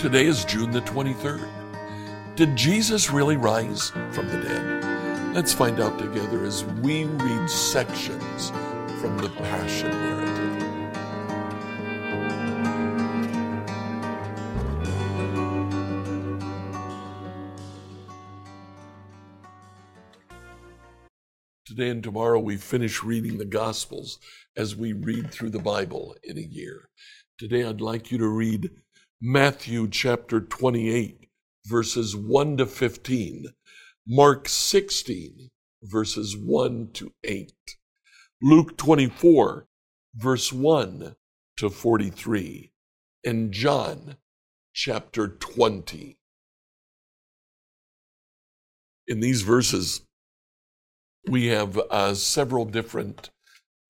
Today is June the 23rd. Did Jesus really rise from the dead? Let's find out together as we read sections from the Passion narrative. Today and tomorrow we finish reading the Gospels as we read through the Bible in a year. Today I'd like you to read Matthew chapter 28, verses 1 to 15, Mark 16, verses 1 to 8, Luke 24, verse 1 to 43, and John chapter 20. In these verses, we have uh, several different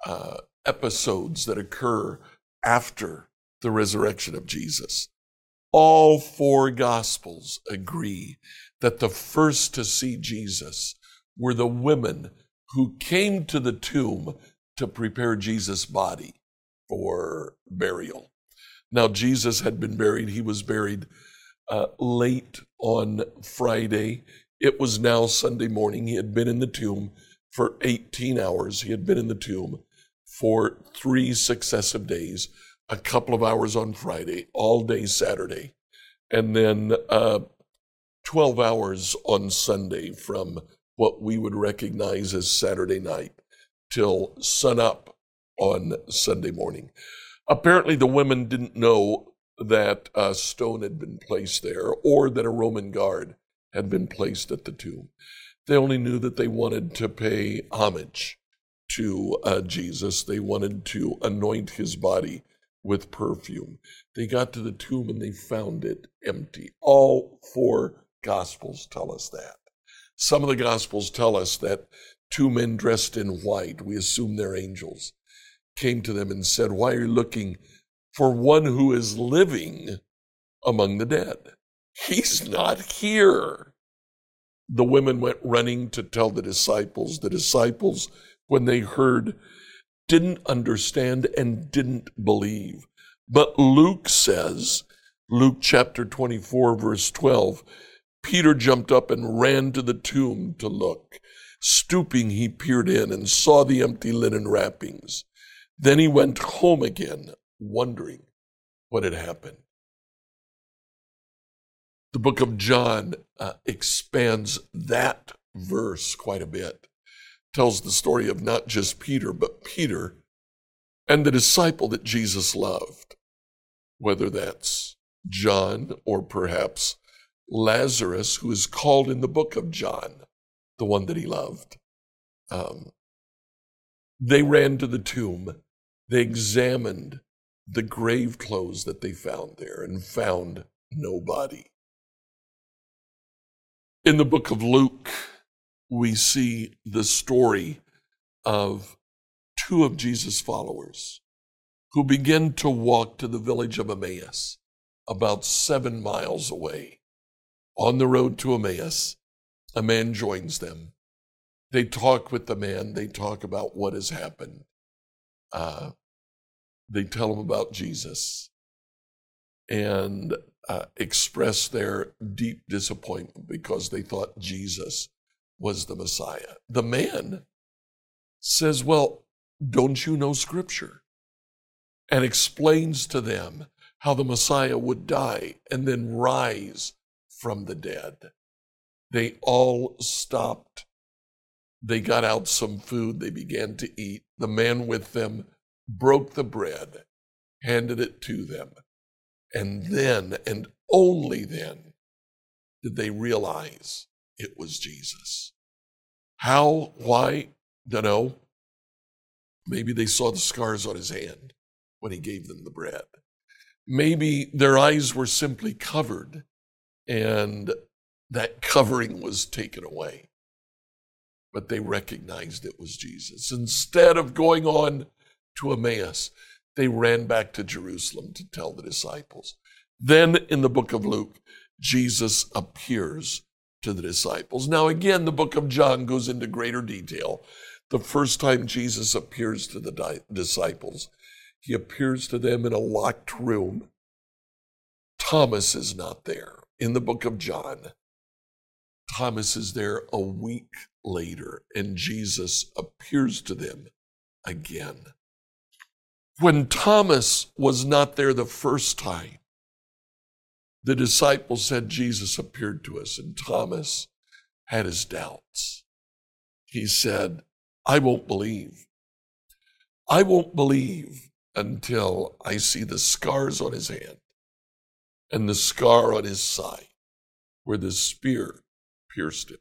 uh, episodes that occur after the resurrection of Jesus. All four Gospels agree that the first to see Jesus were the women who came to the tomb to prepare Jesus' body for burial. Now, Jesus had been buried. He was buried uh, late on Friday. It was now Sunday morning. He had been in the tomb for 18 hours. He had been in the tomb for three successive days a couple of hours on Friday, all day Saturday, and then uh, 12 hours on Sunday from what we would recognize as Saturday night till sunup on Sunday morning. Apparently, the women didn't know that a stone had been placed there or that a Roman guard had been placed at the tomb. They only knew that they wanted to pay homage to uh, Jesus. They wanted to anoint his body with perfume. They got to the tomb and they found it empty. All four gospels tell us that. Some of the gospels tell us that two men dressed in white, we assume they're angels, came to them and said, Why are you looking for one who is living among the dead? He's not here. The women went running to tell the disciples. The disciples, when they heard didn't understand and didn't believe. But Luke says, Luke chapter 24, verse 12, Peter jumped up and ran to the tomb to look. Stooping, he peered in and saw the empty linen wrappings. Then he went home again, wondering what had happened. The book of John uh, expands that verse quite a bit tells the story of not just Peter, but Peter and the disciple that Jesus loved, whether that's John or perhaps Lazarus, who is called in the book of John, the one that he loved. Um, they ran to the tomb. They examined the grave clothes that they found there and found no body. In the book of Luke, we see the story of two of Jesus' followers who begin to walk to the village of Emmaus, about seven miles away. On the road to Emmaus, a man joins them. They talk with the man, they talk about what has happened. Uh, they tell him about Jesus and uh, express their deep disappointment because they thought Jesus was the Messiah. The man says, Well, don't you know Scripture? And explains to them how the Messiah would die and then rise from the dead. They all stopped. They got out some food. They began to eat. The man with them broke the bread, handed it to them. And then, and only then, did they realize it was Jesus. How, why, don't know. Maybe they saw the scars on his hand when he gave them the bread. Maybe their eyes were simply covered and that covering was taken away. But they recognized it was Jesus. Instead of going on to Emmaus, they ran back to Jerusalem to tell the disciples. Then in the book of Luke, Jesus appears to the disciples. Now, again, the book of John goes into greater detail. The first time Jesus appears to the di- disciples, he appears to them in a locked room, Thomas is not there. In the book of John, Thomas is there a week later, and Jesus appears to them again. When Thomas was not there the first time, the disciples said Jesus appeared to us, and Thomas had his doubts. He said, I won't believe. I won't believe until I see the scars on his hand and the scar on his side where the spear pierced him.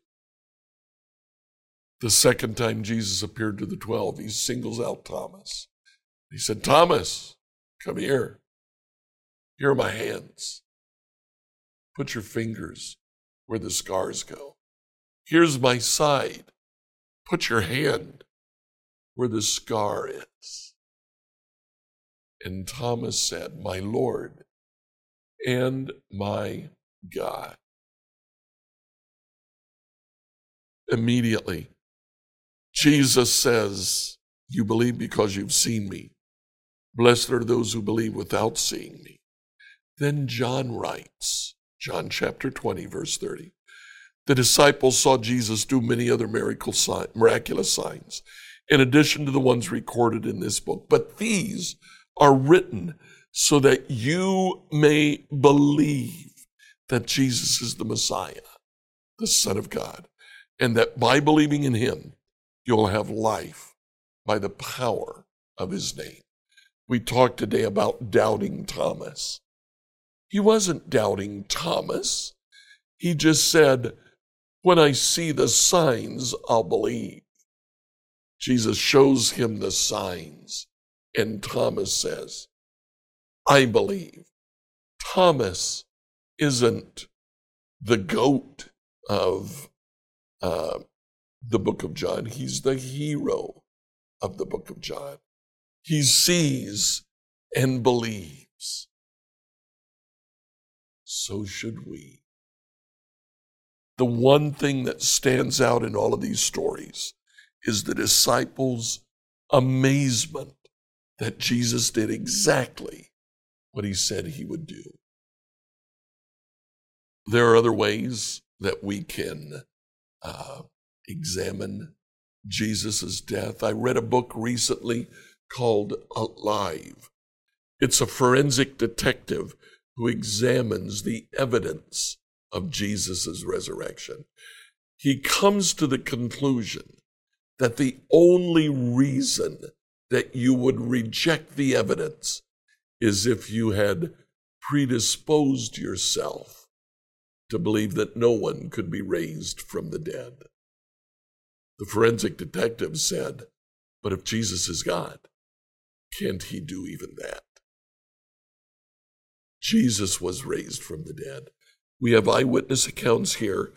The second time Jesus appeared to the twelve, he singles out Thomas. He said, Thomas, come here. Here are my hands. Put your fingers where the scars go. Here's my side. Put your hand where the scar is. And Thomas said, My Lord and my God. Immediately, Jesus says, You believe because you've seen me. Blessed are those who believe without seeing me. Then John writes, John chapter 20, verse 30. The disciples saw Jesus do many other miracle sign, miraculous signs, in addition to the ones recorded in this book. But these are written so that you may believe that Jesus is the Messiah, the Son of God, and that by believing in him, you'll have life by the power of his name. We talked today about doubting Thomas. He wasn't doubting Thomas. He just said, When I see the signs, I'll believe. Jesus shows him the signs, and Thomas says, I believe. Thomas isn't the goat of uh, the book of John, he's the hero of the book of John. He sees and believes so should we. The one thing that stands out in all of these stories is the disciples' amazement that Jesus did exactly what he said he would do. There are other ways that we can uh, examine Jesus' death. I read a book recently called Alive. It's a forensic detective who examines the evidence of Jesus' resurrection. He comes to the conclusion that the only reason that you would reject the evidence is if you had predisposed yourself to believe that no one could be raised from the dead. The forensic detective said, But if Jesus is God, can't he do even that? Jesus was raised from the dead. We have eyewitness accounts here.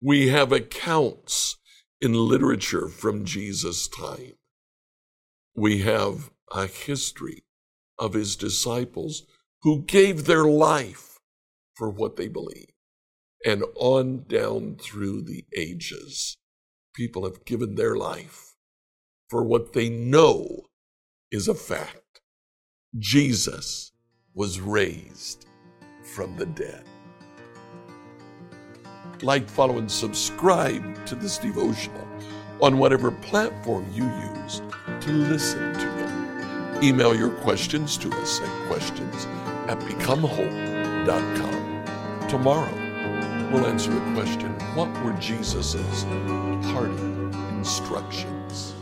We have accounts in literature from Jesus' time. We have a history of his disciples who gave their life for what they believe. And on down through the ages, people have given their life for what they know is a fact. Jesus was raised from the dead. Like, follow, and subscribe to this devotional on whatever platform you use to listen to it. Email your questions to us at questions at becomehope.com. Tomorrow, we'll answer the question what were Jesus' parting instructions?